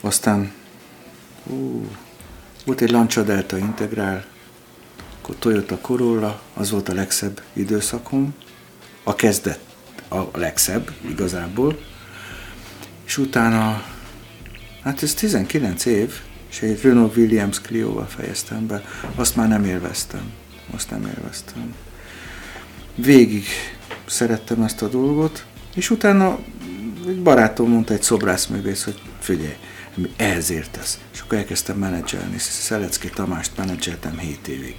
Aztán ú, volt egy Lancia Delta Integrál, akkor Toyota Corolla, az volt a legszebb időszakom. A kezdet a legszebb igazából. És utána, hát ez 19 év, és egy Renault Williams Clio-val fejeztem be. Azt már nem élveztem. Azt nem élveztem végig szerettem ezt a dolgot, és utána egy barátom mondta, egy szobrászművész, hogy figyelj, ehhez értesz. És akkor elkezdtem menedzselni. Szelecki Tamást menedzseltem 7 évig.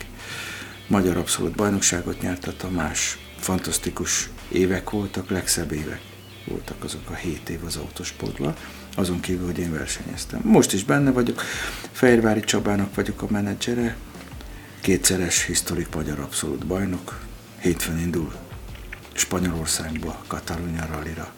Magyar abszolút bajnokságot nyert a Tamás. Fantasztikus évek voltak, legszebb évek voltak azok a 7 év az autosportban. Azon kívül, hogy én versenyeztem. Most is benne vagyok. Fehérvári Csabának vagyok a menedzsere. Kétszeres historik magyar abszolút bajnok hétfőn indul Spanyolországba, Katalunya rallira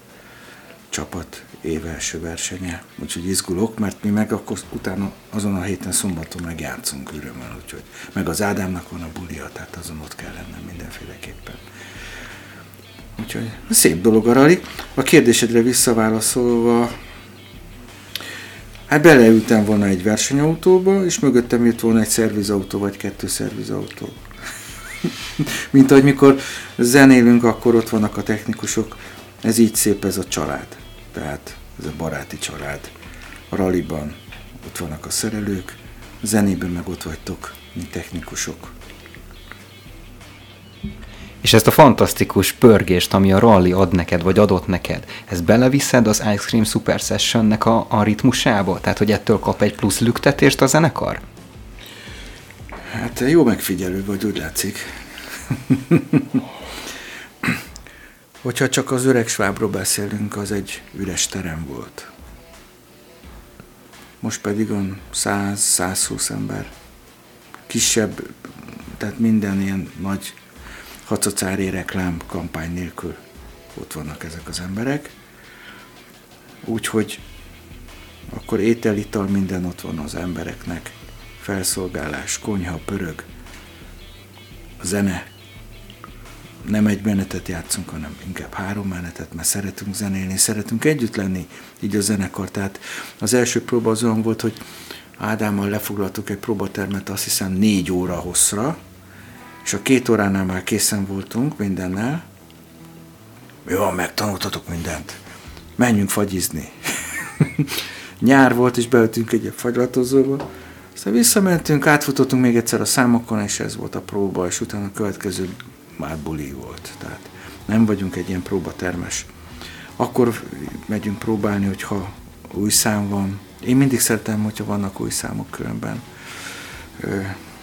csapat év első versenye, úgyhogy izgulok, mert mi meg akkor utána azon a héten szombaton megjátszunk örömmel, úgyhogy meg az Ádámnak van a bulia, tehát azon ott kell lennem mindenféleképpen. Úgyhogy szép dolog a rally. A kérdésedre visszaválaszolva, hát beleültem volna egy versenyautóba, és mögöttem jött volna egy szervizautó, vagy kettő szervizautó. Mint ahogy mikor zenélünk, akkor ott vannak a technikusok. Ez így szép ez a család. Tehát ez a baráti család. A raliban ott vannak a szerelők, zenében meg ott vagytok, mint technikusok. És ezt a fantasztikus pörgést, ami a rally ad neked, vagy adott neked, ezt beleviszed az Ice Cream Super Sessionnek a, a ritmusába? Tehát, hogy ettől kap egy plusz lüktetést a zenekar? Hát jó megfigyelő vagy, úgy látszik. Hogyha csak az öreg svábról beszélünk, az egy üres terem volt. Most pedig on 100-120 ember. Kisebb, tehát minden ilyen nagy hacacári reklám kampány nélkül ott vannak ezek az emberek. Úgyhogy akkor étel, ital, minden ott van az embereknek. Felszolgálás, konyha, pörög, a zene. Nem egy menetet játszunk, hanem inkább három menetet, mert szeretünk zenélni, szeretünk együtt lenni, így a zenekar. Tehát az első próba az olyan volt, hogy Ádámmal lefoglaltuk egy próbatermet, azt hiszem négy óra hosszra, és a két óránál már készen voltunk mindennel. Mi van, megtanultatok mindent. Menjünk fagyizni. Nyár volt, és beültünk egy fagylatozóba. Aztán visszamentünk, átfutottunk még egyszer a számokon, és ez volt a próba, és utána a következő már buli volt. Tehát nem vagyunk egy ilyen próbatermes. Akkor megyünk próbálni, hogyha új szám van. Én mindig szeretem, hogyha vannak új számok különben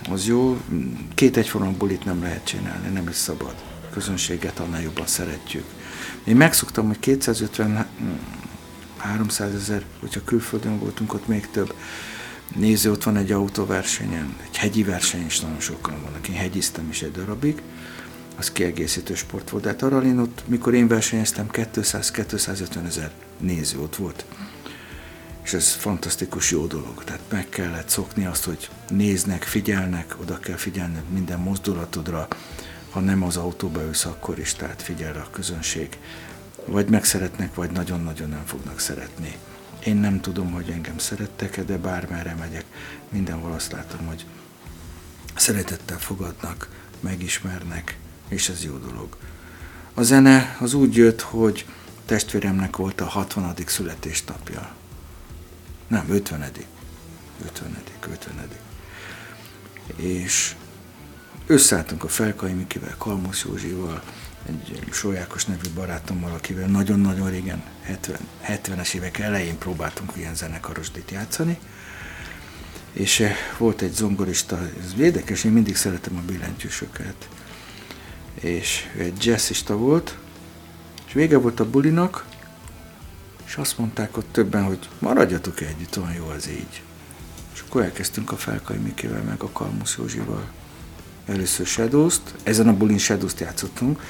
az jó. Két egyforma bulit nem lehet csinálni, nem is szabad. A közönséget annál jobban szeretjük. Én megszoktam, hogy 250 300 ezer, hogyha külföldön voltunk, ott még több néző, ott van egy autóversenyen, egy hegyi verseny is nagyon sokan vannak. Én hegyiztem is egy darabig, az kiegészítő sport volt. De hát arra én ott, mikor én versenyeztem, 200-250 ezer néző ott volt és ez fantasztikus jó dolog. Tehát meg kellett szokni azt, hogy néznek, figyelnek, oda kell figyelni minden mozdulatodra, ha nem az autóba ülsz, akkor is, tehát figyel a közönség. Vagy megszeretnek, vagy nagyon-nagyon nem fognak szeretni. Én nem tudom, hogy engem szerettek-e, de bármerre megyek, mindenhol azt látom, hogy szeretettel fogadnak, megismernek, és ez jó dolog. A zene az úgy jött, hogy testvéremnek volt a 60. születésnapja. Nem, 50 50 50 És összeálltunk a Felkai Mikivel, Kalmusz Józsival, egy Sólyákos nevű barátommal, akivel nagyon-nagyon régen, 70, 70-es évek elején próbáltunk ilyen zenekarosdit játszani, és eh, volt egy zongorista, ez érdekes, én mindig szeretem a billentyűsöket, és egy jazzista volt, és vége volt a bulinak, és azt mondták ott többen, hogy maradjatok együtt, olyan jó az így. És akkor elkezdtünk a Felkai Mikével, meg a Kalmusz Józsival. Először shadows ezen a bulin shadows játszottunk,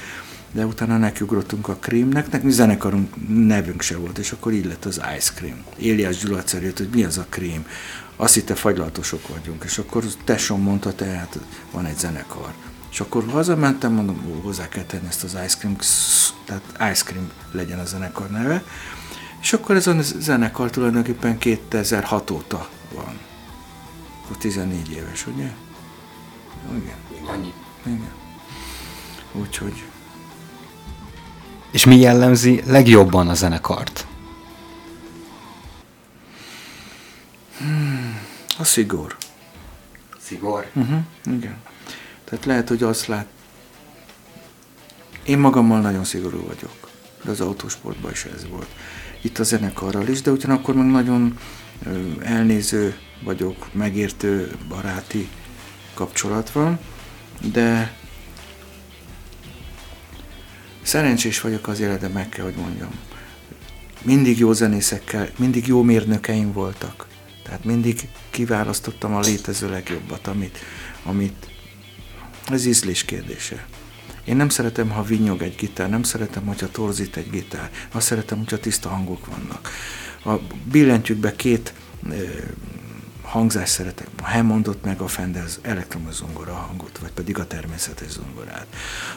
de utána nekiugrottunk a Creamnek, nekünk zenekarunk nevünk se volt, és akkor így lett az Ice Cream. Éliás Gyula jött, hogy mi az a Cream. Azt hitte fagylaltosok vagyunk, és akkor tesom mondta, tehát van egy zenekar. És akkor hazamentem, mondom, hozzá kell tenni ezt az Ice Cream, tehát Ice Cream legyen a zenekar neve, és akkor ez a zenekar tulajdonképpen 2006 óta van. Akkor 14 éves, ugye? Igen. Annyi. Igen. Úgyhogy... És mi jellemzi legjobban a zenekart? Hmm, a szigor. Szigor? Uh-huh, igen. Tehát lehet, hogy azt lát... Én magammal nagyon szigorú vagyok, de az autósportban is ez volt itt a zenekarral is, de ugyanakkor meg nagyon elnéző vagyok, megértő, baráti kapcsolat van, de szerencsés vagyok az életem, meg kell, hogy mondjam. Mindig jó zenészekkel, mindig jó mérnökeim voltak. Tehát mindig kiválasztottam a létező legjobbat, amit, amit ez ízlés kérdése. Én nem szeretem, ha vinyog egy gitár, nem szeretem, hogyha torzít egy gitár. Azt szeretem, hogyha tiszta hangok vannak. A billentyűkbe két hangzás szeretek. A Hammondot meg a Fender elektromos zongora hangot, vagy pedig a természetes zongorát.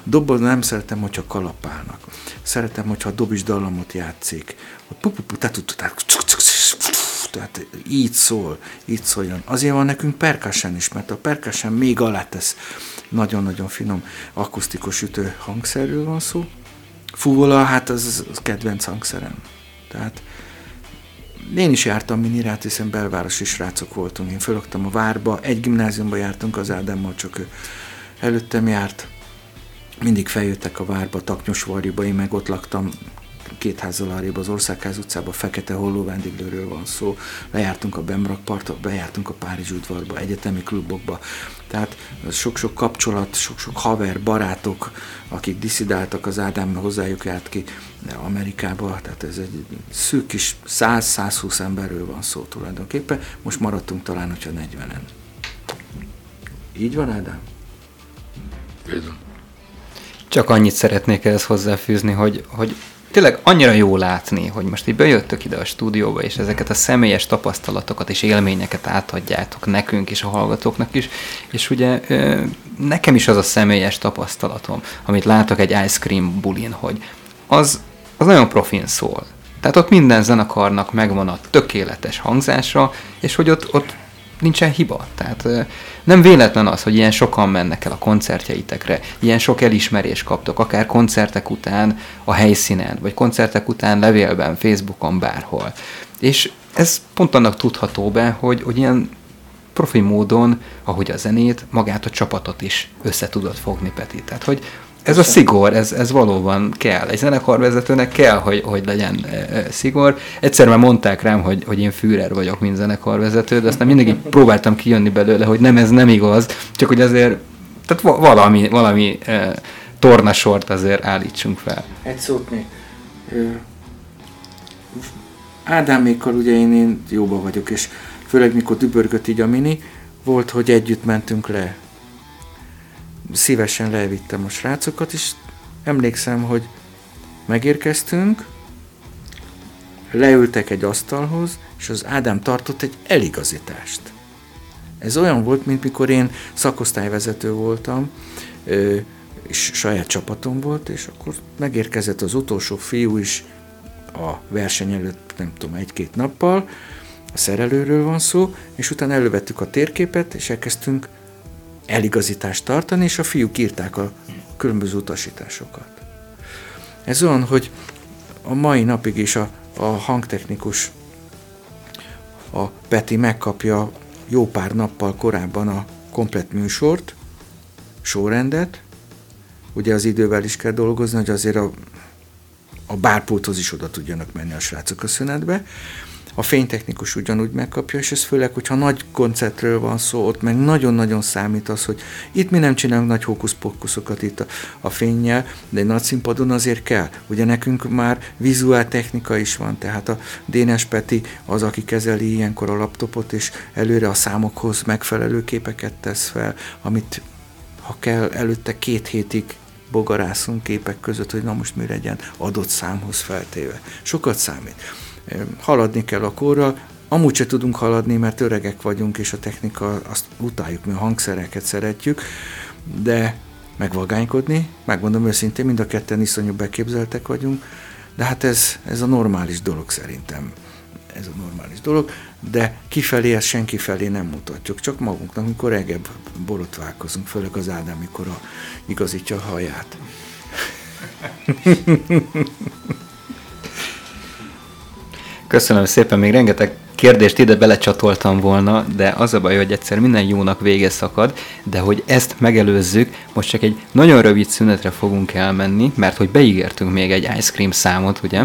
Dobban nem szeretem, hogyha kalapálnak. Szeretem, hogyha a dobis dallamot játszik. Tehát így szól, így szóljon. Azért van nekünk percussion is, mert a percussion még alá tesz nagyon-nagyon finom akusztikus ütő hangszerről van szó. Fuvola, hát az, az kedvenc hangszerem. Tehát én is jártam minirát, hiszen belvárosi srácok voltunk. Én fölögtem a várba, egy gimnáziumba jártunk az Ádámmal, csak ő előttem járt. mindig feljöttek a várba, Taknyosvarjúba, én meg ott laktam két házzal arrébb az Országház utcában, Fekete Holló vendéglőről van szó, lejártunk a Bemrak partot, bejártunk a Párizs udvarba, egyetemi klubokba, tehát sok-sok kapcsolat, sok-sok haver, barátok, akik diszidáltak az Ádám, hozzájuk járt ki Amerikába, tehát ez egy szűk kis 100-120 emberről van szó tulajdonképpen, most maradtunk talán, hogyha 40-en. Így van, Ádám? Bizony. Csak annyit szeretnék ehhez hozzáfűzni, hogy, hogy tényleg annyira jó látni, hogy most így bejöttök ide a stúdióba, és ezeket a személyes tapasztalatokat és élményeket átadjátok nekünk és a hallgatóknak is, és ugye nekem is az a személyes tapasztalatom, amit látok egy ice cream bulin, hogy az, az nagyon profin szól. Tehát ott minden zenekarnak megvan a tökéletes hangzása, és hogy ott, ott nincsen hiba. Tehát nem véletlen az, hogy ilyen sokan mennek el a koncertjeitekre, ilyen sok elismerést kaptok, akár koncertek után a helyszínen, vagy koncertek után levélben, Facebookon, bárhol. És ez pont annak tudható be, hogy, hogy ilyen profi módon, ahogy a zenét, magát a csapatot is össze tudod fogni, Peti. Tehát, hogy ez a szigor, ez, ez valóban kell. Egy zenekarvezetőnek kell, hogy, hogy legyen e, e, szigor. Egyszer már mondták rám, hogy, hogy én Führer vagyok, mint zenekarvezető, de aztán mindig próbáltam kijönni belőle, hogy nem, ez nem igaz, csak hogy azért tehát valami, valami e, tornasort azért állítsunk fel. Egy szót még. Ádámékkal ugye én, én jóba vagyok, és főleg mikor dübörgött így a mini, volt, hogy együtt mentünk le szívesen levittem a srácokat, és emlékszem, hogy megérkeztünk, leültek egy asztalhoz, és az Ádám tartott egy eligazítást. Ez olyan volt, mint mikor én szakosztályvezető voltam, és saját csapatom volt, és akkor megérkezett az utolsó fiú is a verseny előtt, nem tudom, egy-két nappal, a szerelőről van szó, és utána elővettük a térképet, és elkezdtünk eligazítást tartani, és a fiúk írták a különböző utasításokat. Ez olyan, hogy a mai napig is a, a hangtechnikus, a Peti megkapja jó pár nappal korábban a komplet műsort, sorrendet, ugye az idővel is kell dolgozni, hogy azért a, a bárpulthoz is oda tudjanak menni a srácok a szünetbe, a fénytechnikus ugyanúgy megkapja, és ez főleg, hogyha nagy koncertről van szó, ott meg nagyon-nagyon számít az, hogy itt mi nem csinálunk nagy hókuszpokuszokat itt a, a fényjel, de egy nagy színpadon azért kell. Ugye nekünk már vizuál technika is van, tehát a Dénes Peti az, aki kezeli ilyenkor a laptopot, és előre a számokhoz megfelelő képeket tesz fel, amit ha kell, előtte két hétig bogarászunk képek között, hogy na most mi legyen adott számhoz feltéve. Sokat számít haladni kell a korral, amúgy se tudunk haladni, mert öregek vagyunk, és a technika, azt utáljuk, mi a hangszereket szeretjük, de megvagánykodni, megmondom őszintén, mind a ketten iszonyú beképzeltek vagyunk, de hát ez, ez a normális dolog szerintem. Ez a normális dolog, de kifelé ezt senki felé nem mutatjuk, csak magunknak, amikor regebb borotválkozunk, főleg az Ádám, mikor a, igazítja a haját. Köszönöm szépen, még rengeteg kérdést ide belecsatoltam volna, de az a baj, hogy egyszer minden jónak vége szakad, de hogy ezt megelőzzük, most csak egy nagyon rövid szünetre fogunk elmenni, mert hogy beígértünk még egy ice cream számot, ugye?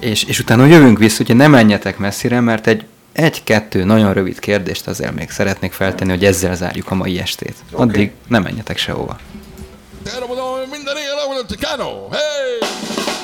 És, és utána jövünk vissza, úgyhogy ne menjetek messzire, mert egy egy-kettő nagyon rövid kérdést azért még szeretnék feltenni, hogy ezzel zárjuk a mai estét. Okay. Addig nem menjetek sehova. Minden éjjel, hey!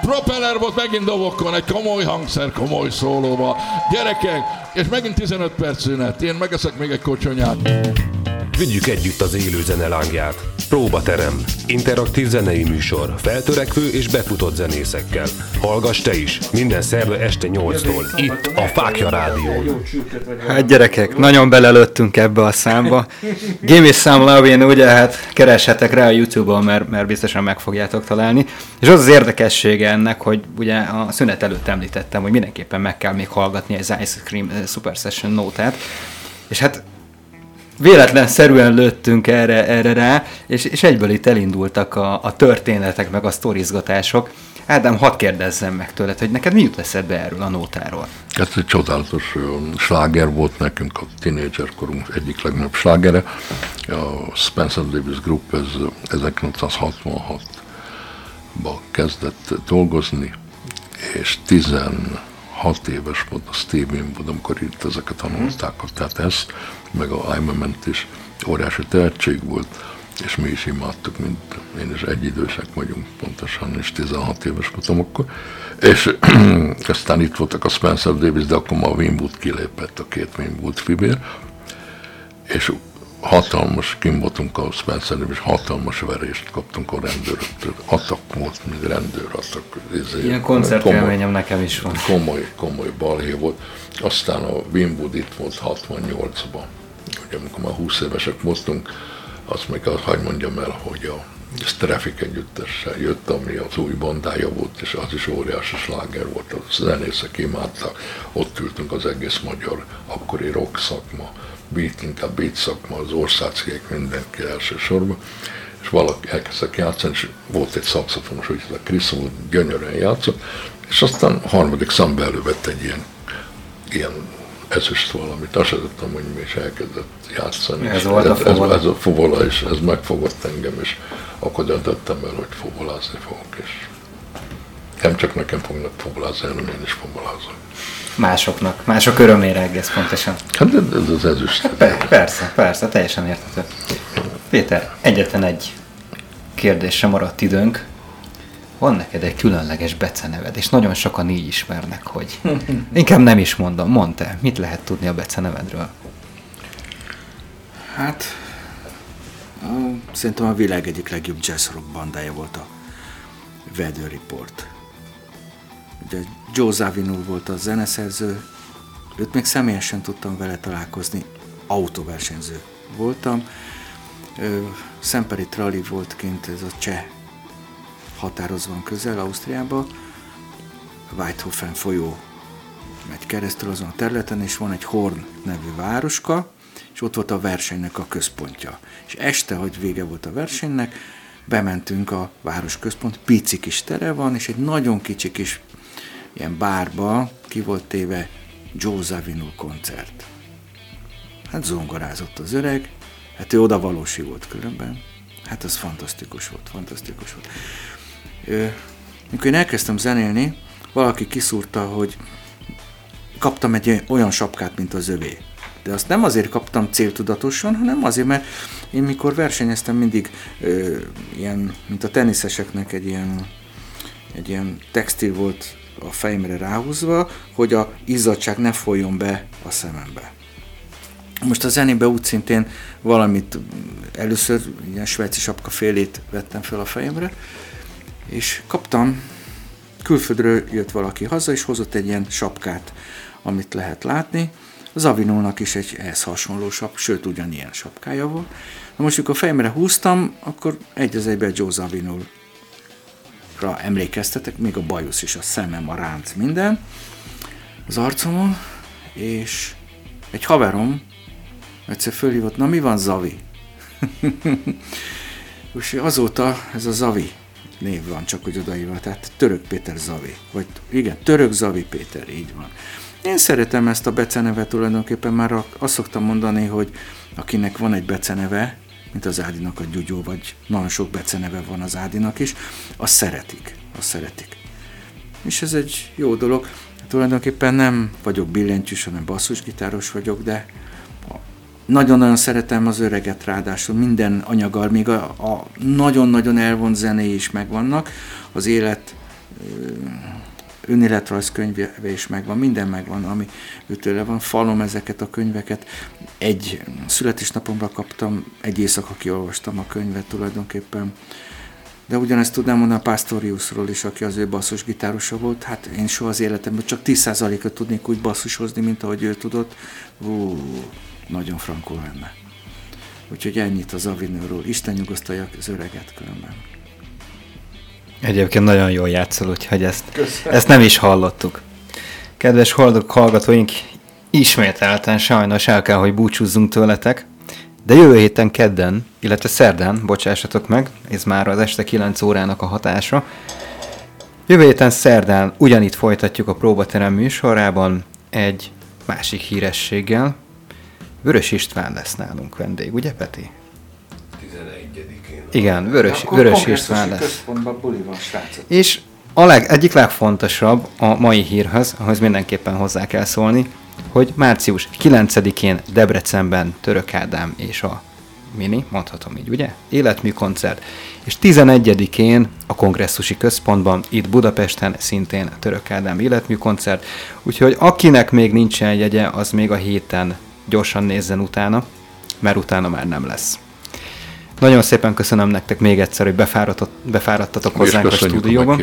Propeller volt megint dobokkon, egy komoly hangszer, komoly szólóba. Gyerekek, és megint 15 perc szünet, én megeszek még egy kocsonyát. Vigyük együtt az élő zene lángját. Próbaterem. Interaktív zenei műsor. Feltörekvő és befutott zenészekkel. Hallgass te is. Minden szerve este 8-tól. Itt a Fákja Rádión. Hát gyerekek, nagyon belelőttünk ebbe a számba. Gimme Some Lovin, ugye, hát kereshetek rá a Youtube-on, mert, mert biztosan meg fogjátok találni. És az az érdekessége ennek, hogy ugye a szünet előtt említettem, hogy mindenképpen meg kell még hallgatni az Ice Cream eh, Super Session nótát. És hát véletlenszerűen lőttünk erre, erre rá, és, és egyből itt elindultak a, a történetek, meg a sztorizgatások. Ádám, hadd kérdezzem meg tőled, hogy neked mi jut eszedbe erről a nótáról? Ez egy csodálatos sláger volt nekünk, a tínédzserkorunk egyik legnagyobb slágere. A Spencer Davis Group ez 1966-ban kezdett dolgozni, és 16 éves volt a Steve Winwood, amikor írt ezeket a nótákat. Tehát ezt, meg a I'm a Ment is óriási tehetség volt, és mi is imádtuk, mint én is egyidősek vagyunk pontosan, és 16 éves voltam akkor. És aztán itt voltak a Spencer Davis, de akkor már a Winwood kilépett, a két Winwood fivér, és hatalmas, kim voltunk a Spencer és hatalmas verést kaptunk a rendőröktől. Atak volt, mint rendőr, atak. izé, Ilyen koncertélményem nekem is van. Komoly, komoly balhé volt. Aztán a Winwood itt volt 68-ban. Ugye amikor már 20 évesek voltunk, azt még azt hagyd mondjam el, hogy a Straffic együttessel jött, ami az új bandája volt, és az is óriási sláger volt, a zenészek imádtak, ott ültünk az egész magyar akkori rock szakma, beat, inkább beat szakma, az országcégek mindenki elsősorban, és valaki elkezdtek játszani, és volt egy szakszofonos, hogy a Wood gyönyörűen játszott, és aztán a harmadik számba elővett egy ilyen, ilyen ezüst valamit, azt sem tudtam, hogy mi is elkezdett játszani. Ez volt a ez, ez, ez a fuvola, és ez megfogott engem, és akkor döntöttem el, hogy fuvolázni fogok, és nem csak nekem fognak fuvolázni, hanem én is fuvolázom. Másoknak, mások örömére egész pontosan. Hát ez, az ezüst. Per- persze, persze, teljesen érthető. Péter, egyetlen egy kérdésre maradt időnk. Van neked egy különleges beceneved, és nagyon sokan így ismernek, hogy... Inkább nem is mondom, mondd te, mit lehet tudni a becenevedről? Hát, a, szerintem a világ egyik legjobb jazz rock bandája volt a Weather Report. Ugye Joe Zawinul volt a zeneszerző, őt még személyesen tudtam vele találkozni, autóversenyző voltam. Szemperi Trali volt kint, ez a cseh határhoz van közel, Ausztriába. Weithofen folyó megy keresztül azon a területen, és van egy Horn nevű városka, és ott volt a versenynek a központja. És este, hogy vége volt a versenynek, bementünk a város központ, pici kis tere van, és egy nagyon kicsi kis ilyen bárba ki volt téve Joe Zawinul koncert. Hát zongorázott az öreg, hát ő oda valósi volt különben. Hát az fantasztikus volt, fantasztikus volt. Mikor én elkezdtem zenélni, valaki kiszúrta, hogy kaptam egy olyan sapkát, mint az övé. De azt nem azért kaptam céltudatosan, hanem azért, mert én mikor versenyeztem, mindig ö, ilyen, mint a teniszeseknek egy ilyen, egy ilyen textil volt a fejemre ráhúzva, hogy a izzadság ne folyjon be a szemembe. Most a zenébe úgy szintén valamit először ilyen svájci sapka félét vettem fel a fejemre, és kaptam, külföldről jött valaki haza, és hozott egy ilyen sapkát, amit lehet látni. Az Avinónak is egy ehhez hasonló sap, sőt ugyanilyen sapkája volt. Na most, amikor a fejemre húztam, akkor egy az egyben Joe Zawinulra emlékeztetek, még a bajusz is, a szemem, a ránc, minden az arcomon, és egy haverom egyszer fölhívott, na mi van Zavi? és azóta ez a Zavi név van, csak hogy odaírva, tehát Török Péter Zavi, vagy igen, Török Zavi Péter, így van. Én szeretem ezt a becenevet tulajdonképpen, már azt szoktam mondani, hogy akinek van egy beceneve, mint az Ádinak a Gyugyó, vagy nagyon sok beceneve van az Ádinak is, azt szeretik, azt szeretik. És ez egy jó dolog. Tulajdonképpen nem vagyok billentyűs, hanem basszusgitáros vagyok, de nagyon-nagyon szeretem az öreget ráadásul, minden anyaggal, még a, a nagyon-nagyon elvont zené is megvannak, az élet ö, önéletrajz könyve is megvan, minden megvan, ami őtőle van. Falom ezeket a könyveket. Egy születésnapomra kaptam, egy éjszaka kiolvastam a könyvet tulajdonképpen. De ugyanezt tudnám mondani a Pastoriusról is, aki az ő basszusgitárosa volt. Hát én soha az életemben csak 10%-ot tudnék úgy basszushozni, mint ahogy ő tudott. Ú, nagyon frankó lenne. Úgyhogy ennyit az Avinőről. Isten nyugosztalja az öreget különben. Egyébként nagyon jól játszol, úgyhogy ezt, ezt nem is hallottuk. Kedves hallgatóink, ismételten sajnos el kell, hogy búcsúzzunk tőletek, de jövő héten kedden, illetve szerdán, bocsássatok meg, ez már az este 9 órának a hatása, Jövő héten szerdán ugyanitt folytatjuk a próbaterem műsorában egy másik hírességgel. Vörös István lesz nálunk vendég, ugye Peti? 11-én. Igen, Vörös, Akkor Vörös István lesz. buli van, srácok. És a leg, egyik legfontosabb a mai hírhez, ahhoz mindenképpen hozzá kell szólni, hogy március 9-én Debrecenben Török Ádám és a Mini, mondhatom így, ugye? Életmű koncert. És 11-én a kongresszusi központban, itt Budapesten szintén Török Ádám életmű koncert. Úgyhogy akinek még nincsen jegye, az még a héten gyorsan nézzen utána, mert utána már nem lesz. Nagyon szépen köszönöm nektek még egyszer, hogy befáradtott, befáradtatok Mi hozzánk a köszönjük a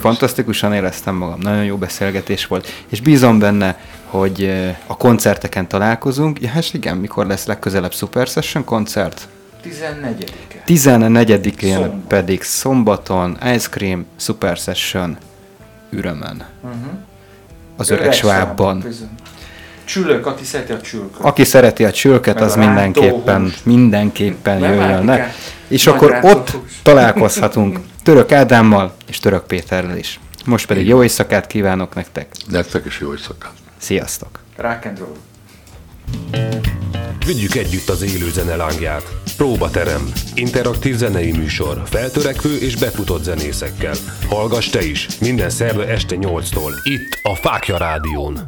Fantasztikusan éreztem magam, nagyon jó beszélgetés volt, és bízom benne, hogy a koncerteken találkozunk. Ja, hát igen, mikor lesz legközelebb Super Session koncert? 14-e. 14-én Szombat. pedig szombaton Ice Cream Super Session ürömen. Uh-huh. Az öreg svábban. Bizony. Csülök, aki szereti a csülköt. Aki szereti a csülket, Meg az a mindenképpen, mindenképpen Nem jöjjön le. És Nagy akkor ott rántóhús. találkozhatunk Török Ádámmal és Török Péterrel is. Most pedig jó éjszakát kívánok nektek. Nektek is jó éjszakát. Sziasztok! Rock and roll. Vigyük együtt az élő zene lángját. Próbaterem. Interaktív zenei műsor. Feltörekvő és befutott zenészekkel. Hallgass te is. Minden szerve este 8-tól. Itt a Fákja Rádión.